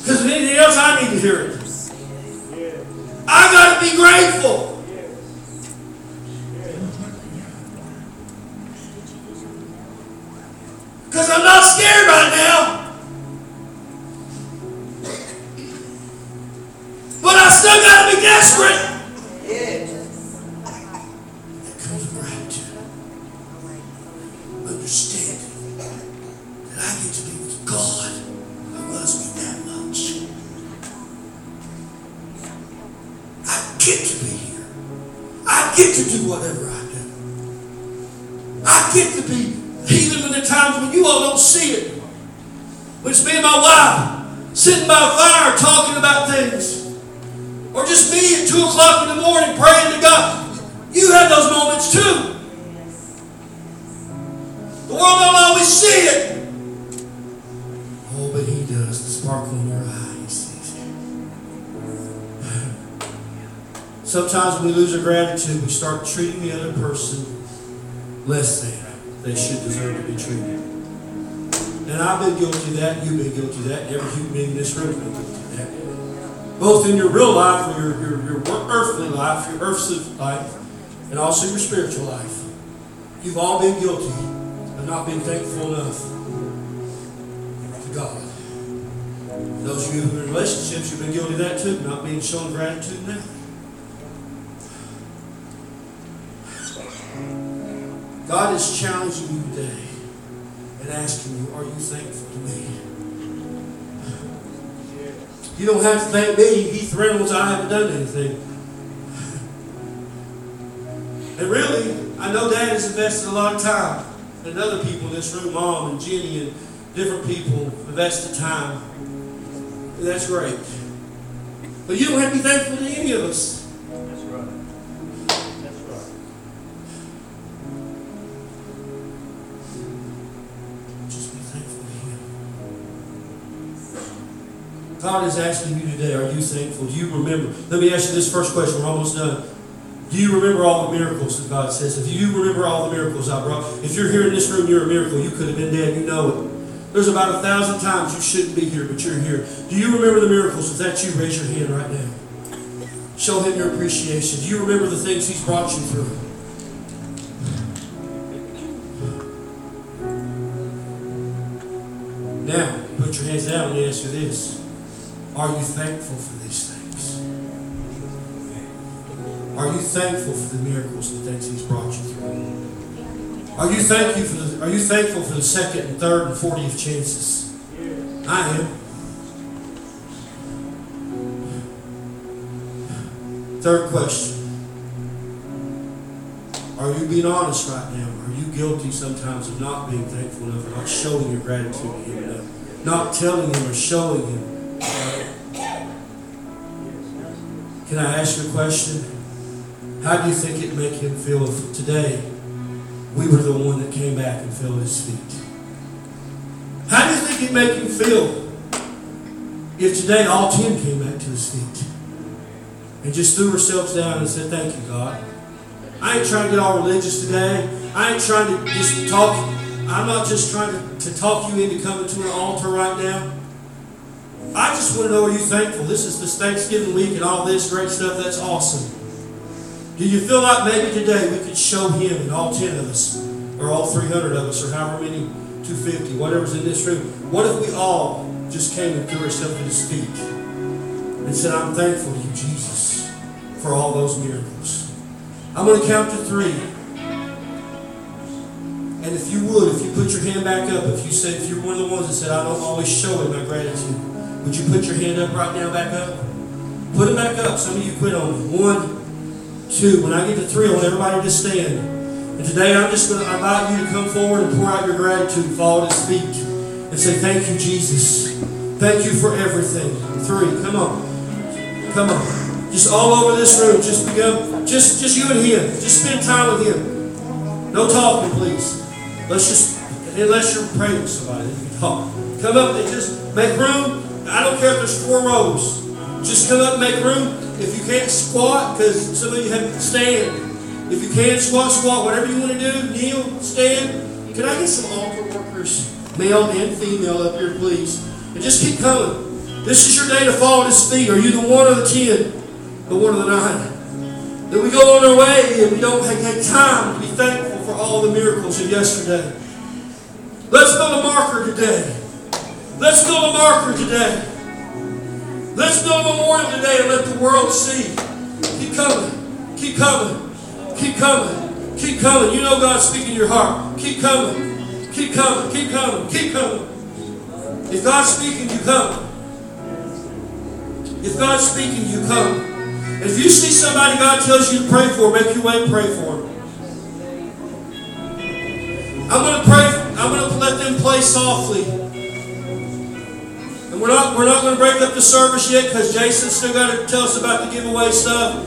Because if anything else, I need to hear it. I got to be grateful. We lose our gratitude, we start treating the other person less than they should deserve to be treated. And I've been guilty of that, you've been guilty of that, every human being in this room has been guilty of that. Both in your real life, your, your, your earthly life, your earthly life, and also your spiritual life. You've all been guilty of not being thankful enough to God. Those of you who are in relationships, you've been guilty of that too, not being shown gratitude now. God is challenging you today and asking you, are you thankful to me? You don't have to thank me. Heath Reynolds, I haven't done anything. And really, I know Dad has invested a lot of time. And other people in this room, Mom and Jenny and different people invested time. And that's great. But you don't have to be thankful to any of us. God is asking you today, are you thankful? Do you remember? Let me ask you this first question. We're almost done. Do you remember all the miracles that God says? If you remember all the miracles I brought, if you're here in this room, you're a miracle. You could have been dead. You know it. There's about a thousand times you shouldn't be here, but you're here. Do you remember the miracles? If that's you, raise your hand right now. Show Him your appreciation. Do you remember the things He's brought you through? Now, put your hands down and answer this. Are you thankful for these things? Are you thankful for the miracles and things He's brought you through? Are you thank you for the, Are you thankful for the second and third and fortieth chances? I am. Third question. Are you being honest right now? Are you guilty sometimes of not being thankful enough, not showing your gratitude to Him enough? Not telling Him or showing Him. Can I ask you a question? How do you think it'd make Him feel if today we were the one that came back and filled His feet? How do you think it'd make Him feel if today all ten came back to His feet and just threw ourselves down and said, Thank you, God? I ain't trying to get all religious today. I ain't trying to just talk. I'm not just trying to, to talk you into coming to an altar right now. I just want to know are you thankful? This is this Thanksgiving week and all this great stuff. That's awesome. Do you feel like maybe today we could show him and all 10 of us, or all 300 of us, or however many, 250, whatever's in this room? What if we all just came and threw ourselves at his feet and said, I'm thankful to you, Jesus, for all those miracles? I'm going to count to three. And if you would, if you put your hand back up, if you said, if you're one of the ones that said, I don't always show him my gratitude, would you put your hand up right now, back up? Put it back up. Some of you quit on me. One, two. When I get to three, I want everybody to stand. And today I'm just going to invite you to come forward and pour out your gratitude, fall at his feet, and say, Thank you, Jesus. Thank you for everything. Three. Come on. Come on. Just all over this room. Just become just just you and him. Just spend time with him. No talking, please. Let's just unless you're praying with somebody, you talk. Come up and just make room. I don't care if there's four rows. Just come up and make room. If you can't squat, because some of you have to stand. If you can't squat, squat, whatever you want to do, kneel, stand. Can I get some altar workers, male and female, up here, please? And just keep coming. This is your day to fall at his feet. Are you the one or the ten? The one or the nine? Then we go on our way and we don't have time to be thankful for all the miracles of yesterday. Let's build a marker today. Let's build a marker today. Let's build a memorial today and let the world see. Keep coming. Keep coming. Keep coming. Keep coming. You know God's speaking in your heart. Keep coming. Keep coming. Keep coming. Keep coming. If God's speaking, you come. If God's speaking, you come. And if you see somebody God tells you to pray for, make your way and pray for them. I'm going to pray. I'm going to let them play softly. We're not, we're not going to break up the service yet because Jason's still got to tell us about the giveaway stuff.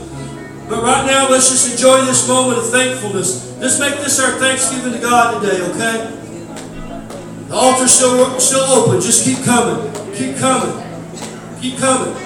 But right now, let's just enjoy this moment of thankfulness. Let's make this our Thanksgiving to God today, okay? The altar's still, still open. Just keep coming. Keep coming. Keep coming.